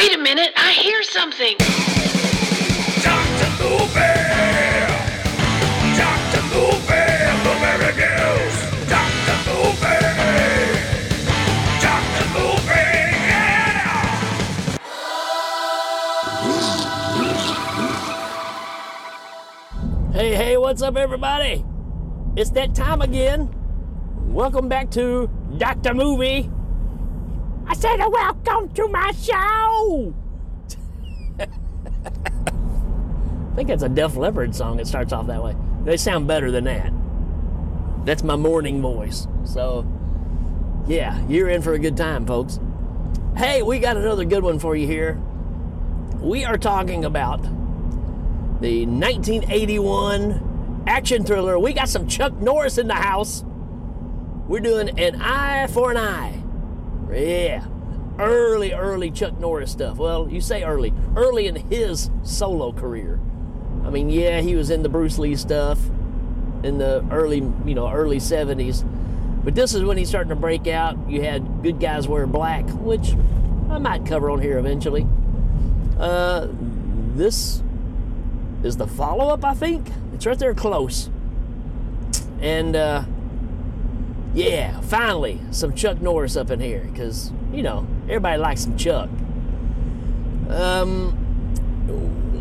Wait a minute, I hear something. Dr. Movie! Dr. Movie! Blueberry News! Dr. Movie! Dr. Movie! Yeah! Hey, hey, what's up, everybody? It's that time again. Welcome back to Dr. Movie. I said, oh, welcome to my show. I think that's a Def Leppard song that starts off that way. They sound better than that. That's my morning voice. So, yeah, you're in for a good time, folks. Hey, we got another good one for you here. We are talking about the 1981 action thriller. We got some Chuck Norris in the house. We're doing an eye for an eye. Yeah. Early, early Chuck Norris stuff. Well, you say early. Early in his solo career. I mean, yeah, he was in the Bruce Lee stuff in the early, you know, early 70s. But this is when he's starting to break out. You had Good Guys Wear Black, which I might cover on here eventually. Uh, this is the follow up, I think. It's right there close. And uh, yeah, finally, some Chuck Norris up in here because, you know, everybody likes some Chuck. Um,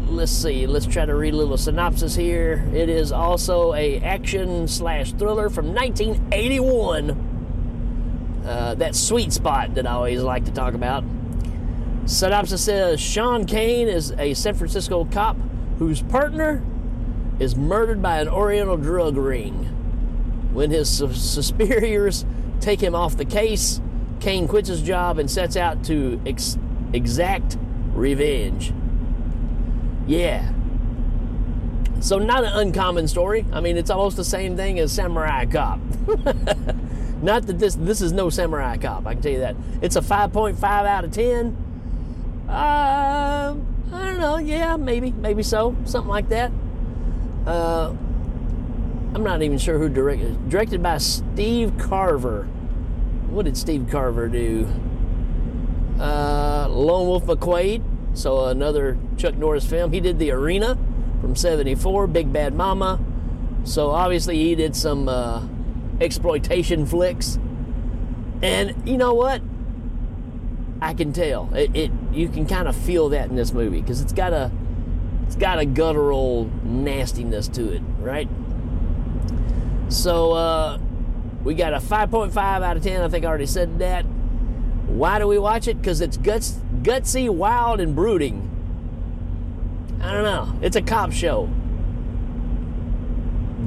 let's see, let's try to read a little synopsis here. It is also a action slash thriller from 1981. Uh, that sweet spot that I always like to talk about. Synopsis says Sean Kane is a San Francisco cop whose partner is murdered by an Oriental drug ring. When his superiors take him off the case, Kane quits his job and sets out to ex- exact revenge. Yeah. So, not an uncommon story. I mean, it's almost the same thing as Samurai Cop. not that this this is no Samurai Cop, I can tell you that. It's a 5.5 out of 10. Uh, I don't know. Yeah, maybe, maybe so, something like that. Uh, I'm not even sure who directed. Directed by Steve Carver. What did Steve Carver do? Uh, Lone Wolf McQuade. So another Chuck Norris film. He did The Arena from '74. Big Bad Mama. So obviously he did some uh, exploitation flicks. And you know what? I can tell it. it you can kind of feel that in this movie because it's got a it's got a guttural nastiness to it, right? So uh, we got a 5.5 out of 10. I think I already said that. Why do we watch it? Because it's guts, gutsy, wild, and brooding. I don't know. It's a cop show.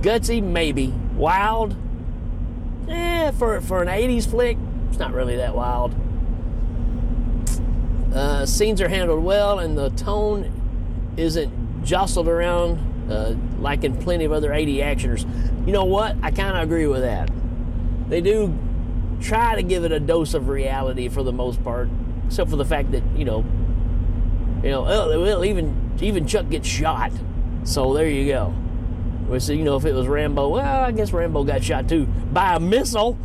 Gutsy, maybe. Wild, eh? For for an '80s flick, it's not really that wild. Uh, scenes are handled well, and the tone isn't jostled around uh, like in plenty of other 80 actioners. You know what? I kind of agree with that. They do try to give it a dose of reality for the most part, except for the fact that you know, you know, well, even even Chuck gets shot. So there you go. See, you know, if it was Rambo, well, I guess Rambo got shot too by a missile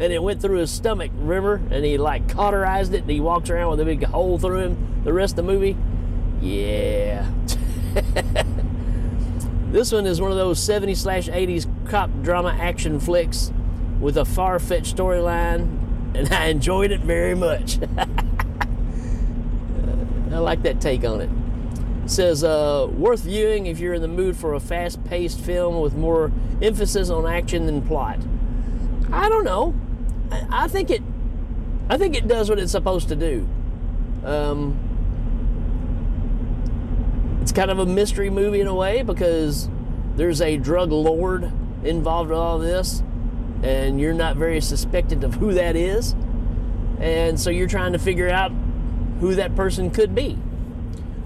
and it went through his stomach, remember? And he like cauterized it and he walks around with a big hole through him the rest of the movie. Yeah. this one is one of those 70s slash 80s cop drama action flicks with a far fetched storyline, and I enjoyed it very much. I like that take on it. It says, uh, worth viewing if you're in the mood for a fast paced film with more emphasis on action than plot. I don't know. I, I think it. I think it does what it's supposed to do. Um, it's kind of a mystery movie in a way because there's a drug lord involved in all this, and you're not very suspected of who that is, and so you're trying to figure out who that person could be.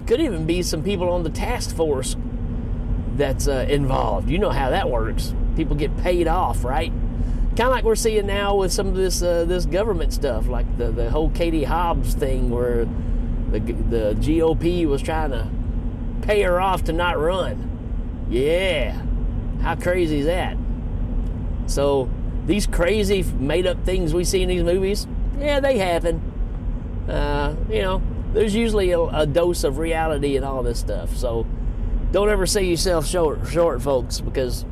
Could even be some people on the task force that's uh, involved. You know how that works. People get paid off, right? kind of like we're seeing now with some of this uh, this government stuff, like the the whole Katie Hobbs thing, where the the GOP was trying to pay her off to not run. Yeah, how crazy is that? So these crazy made up things we see in these movies, yeah, they happen. Uh, you know, there's usually a, a dose of reality in all this stuff. So don't ever say yourself short, short, folks, because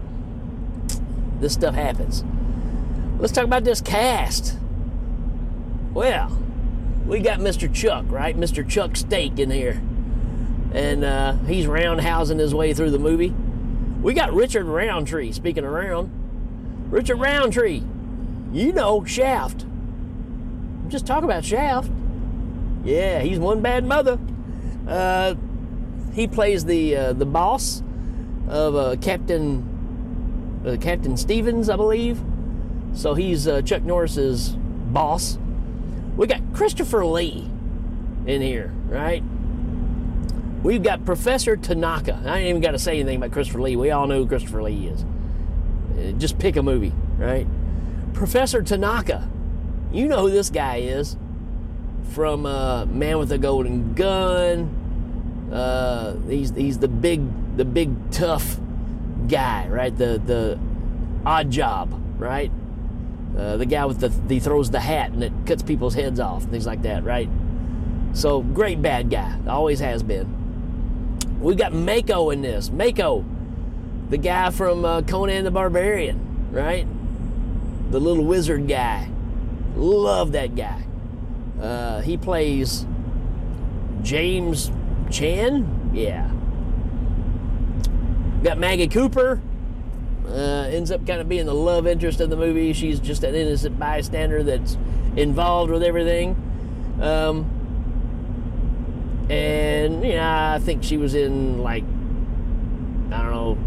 this stuff happens. Let's talk about this cast. Well, we got Mr. Chuck, right? Mr. Chuck Steak in here. And uh, he's roundhousing his way through the movie. We got Richard Roundtree, speaking around. Richard Roundtree, you know Shaft. Just talk about Shaft. Yeah, he's one bad mother. Uh, he plays the uh, the boss of uh, Captain uh, Captain Stevens, I believe. So he's uh, Chuck Norris's boss. We got Christopher Lee in here, right? We've got Professor Tanaka. I ain't even got to say anything about Christopher Lee. We all know who Christopher Lee is. Uh, Just pick a movie, right? Professor Tanaka. You know who this guy is from uh, Man with a Golden Gun. Uh, he's he's the big the big tough guy, right? The the Oddjob, right? Uh, the guy with the he throws the hat and it cuts people's heads off, things like that, right? So great bad guy, always has been. We got Mako in this. Mako, the guy from uh, Conan the Barbarian, right? The little wizard guy. Love that guy. Uh, he plays James Chan. Yeah. Got Maggie Cooper. Uh, ends up kind of being the love interest of the movie. She's just an innocent bystander that's involved with everything. Um, and, you know, I think she was in, like, I don't know,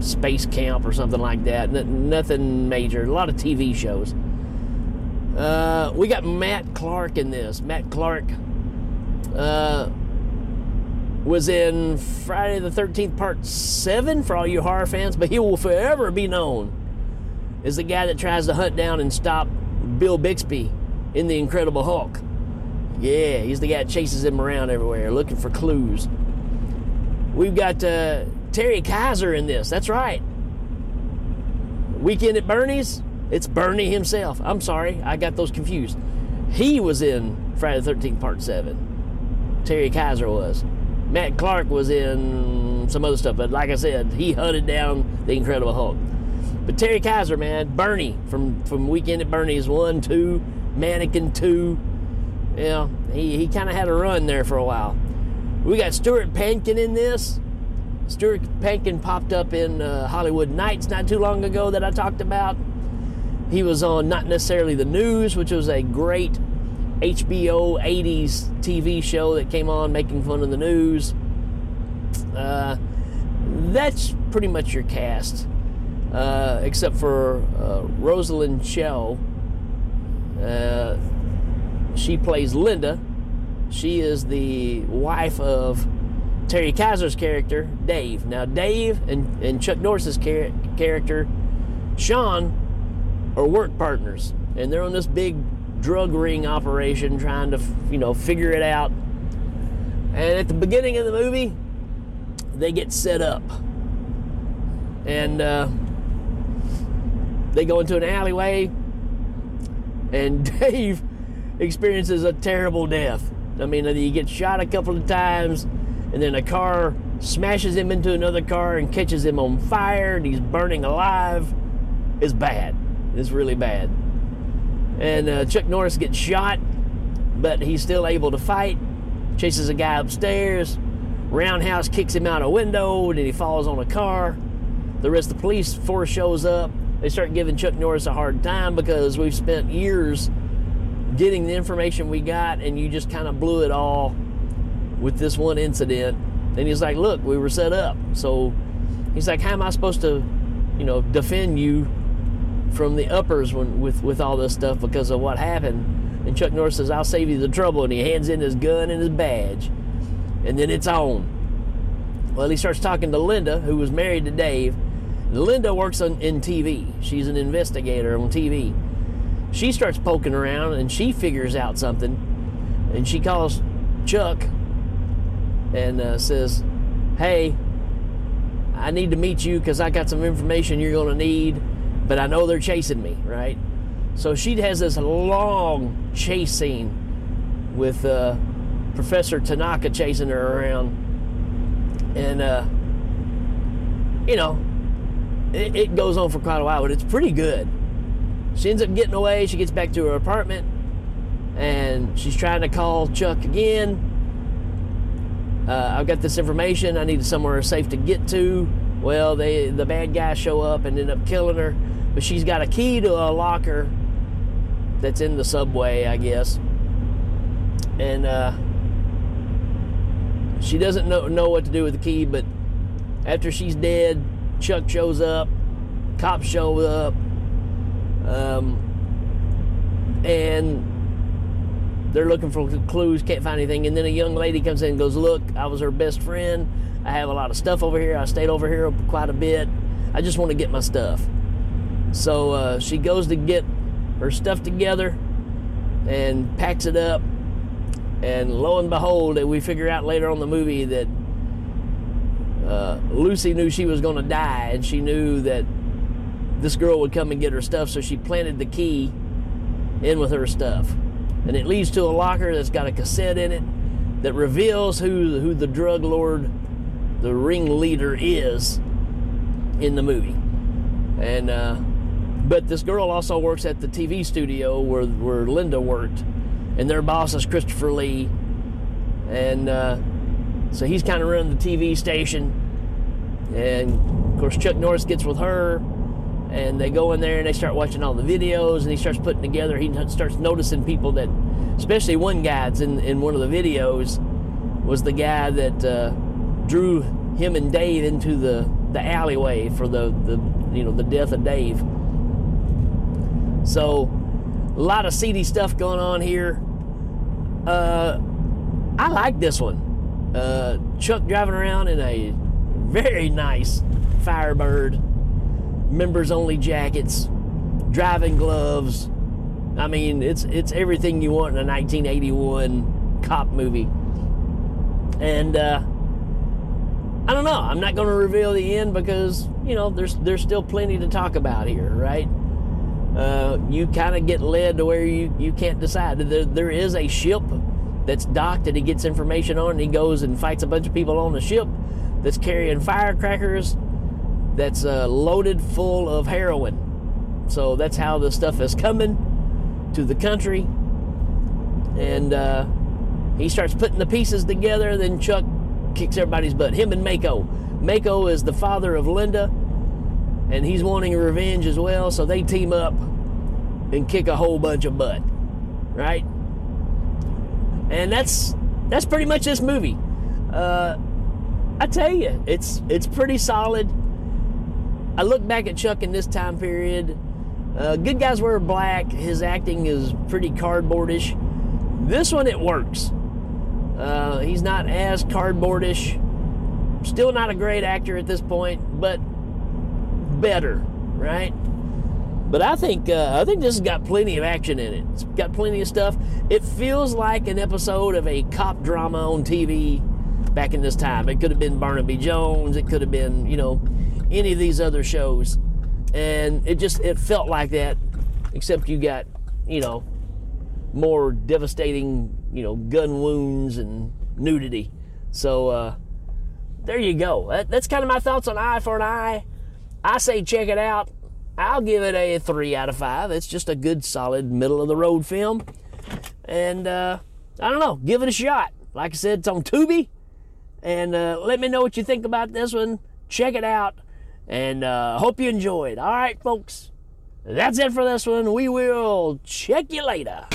Space Camp or something like that. N- nothing major. A lot of TV shows. Uh, we got Matt Clark in this. Matt Clark uh, was in Friday the 13th, Part 7 for all you horror fans, but he will forever be known as the guy that tries to hunt down and stop Bill Bixby in The Incredible Hulk. Yeah, he's the guy that chases him around everywhere looking for clues. We've got uh, Terry Kiser in this. That's right. Weekend at Bernie's. It's Bernie himself. I'm sorry, I got those confused. He was in Friday the 13th, Part 7. Terry Kiser was. Matt Clark was in some other stuff, but like I said, he hunted down the Incredible Hulk. But Terry Kiser, man, Bernie from, from Weekend at Bernie's 1, 2, Mannequin 2. Yeah, he, he kind of had a run there for a while. We got Stuart Pankin in this. Stuart Pankin popped up in uh, Hollywood Nights not too long ago that I talked about. He was on not necessarily the news, which was a great HBO 80s TV show that came on making fun of the news. Uh, that's pretty much your cast, uh, except for uh, Rosalind Shell. She plays Linda. She is the wife of Terry Kiser's character, Dave. Now, Dave and, and Chuck Norris's char- character, Sean, are work partners, and they're on this big drug ring operation trying to, you know, figure it out. And at the beginning of the movie, they get set up, and uh, they go into an alleyway, and Dave experiences a terrible death. I mean, he gets shot a couple of times, and then a car smashes him into another car and catches him on fire, and he's burning alive. It's bad. It's really bad. And uh, Chuck Norris gets shot, but he's still able to fight. Chases a guy upstairs. Roundhouse kicks him out a window, and he falls on a car. The rest of the police force shows up. They start giving Chuck Norris a hard time because we've spent years getting the information we got, and you just kind of blew it all with this one incident. And he's like, Look, we were set up. So he's like, How am I supposed to, you know, defend you from the uppers when, with, with all this stuff because of what happened? And Chuck Norris says, I'll save you the trouble. And he hands in his gun and his badge. And then it's on. Well, he starts talking to Linda, who was married to Dave. Linda works on, in TV. She's an investigator on TV. She starts poking around and she figures out something. And she calls Chuck and uh, says, Hey, I need to meet you because I got some information you're going to need, but I know they're chasing me, right? So she has this long chase scene with uh, Professor Tanaka chasing her around. And, uh, you know, it, it goes on for quite a while, but it's pretty good. She ends up getting away. She gets back to her apartment and she's trying to call Chuck again. Uh, I've got this information. I need somewhere safe to get to. Well, they the bad guys show up and end up killing her, but she's got a key to a locker that's in the subway, I guess. And uh, she doesn't know know what to do with the key. But after she's dead, Chuck shows up. Cops show up. Um, and they're looking for clues, can't find anything. And then a young lady comes in and goes, Look, I was her best friend. I have a lot of stuff over here. I stayed over here quite a bit. I just want to get my stuff. So uh, she goes to get her stuff together and packs it up. And lo and behold, we figure out later on the movie that uh, Lucy knew she was going to die, and she knew that this girl would come and get her stuff. So she planted the key in with her stuff and it leads to a locker that's got a cassette in it that reveals who who the drug lord, the ringleader is in the movie. And uh, but this girl also works at the TV studio where where Linda worked, and their boss is Christopher Lee, and uh, so he's kind of running the TV station. And of course, Chuck Norris gets with her, and they go in there and they start watching all the videos and he starts putting together he starts noticing people that especially one guy that's in, in one of the videos was the guy that uh, drew him and dave into the, the alleyway for the, the you know the death of dave. So a lot of seedy stuff going on here. Uh, i like this one. Uh, chuck driving around in a very nice firebird members only jackets, driving gloves. I mean, it's it's everything you want in a 1981 cop movie. And uh, I don't know. I'm not going to reveal the end because you know there's there's still plenty to talk about here, right? Uh, you kind of get led to where you, you can't decide. There, there is a ship that's docked that he gets information on, and he goes and fights a bunch of people on the ship that's carrying firecrackers that's uh, loaded full of heroin. So that's how the stuff is coming to the country. And uh, he starts putting the pieces together. Then Chuck kicks everybody's butt. Him and Mako. Mako is the father of Linda, and he's wanting revenge as well. So they team up and kick a whole bunch of butt, right? And that's that's pretty much this movie. Uh, I tell you, it's it's pretty solid. I look back at Chuck in this time period. Uh, good guys wear black. His acting is pretty cardboardish. This one, it works. Uh, he's not as cardboardish. Still not a great actor at this point, but better, right? But I think uh, I think this has got plenty of action in it. It's got plenty of stuff. It feels like an episode of a cop drama on TV back in this time. It could have been Barnaby Jones. It could have been, you know, any of these other shows. And it just it felt like that, except you got, you know, more devastating, you know, gun wounds and nudity. So uh, there you go. That, that's kind of my thoughts on Eye for an Eye. I say check it out. I'll give it a three out of five. It's just a good, solid, middle of the road film. And uh, I don't know, give it a shot. Like I said, it's on Tubi. And uh, let me know what you think about this one. Check it out. And uh, hope you enjoyed. All right, folks. That's it for this one. We will check you later.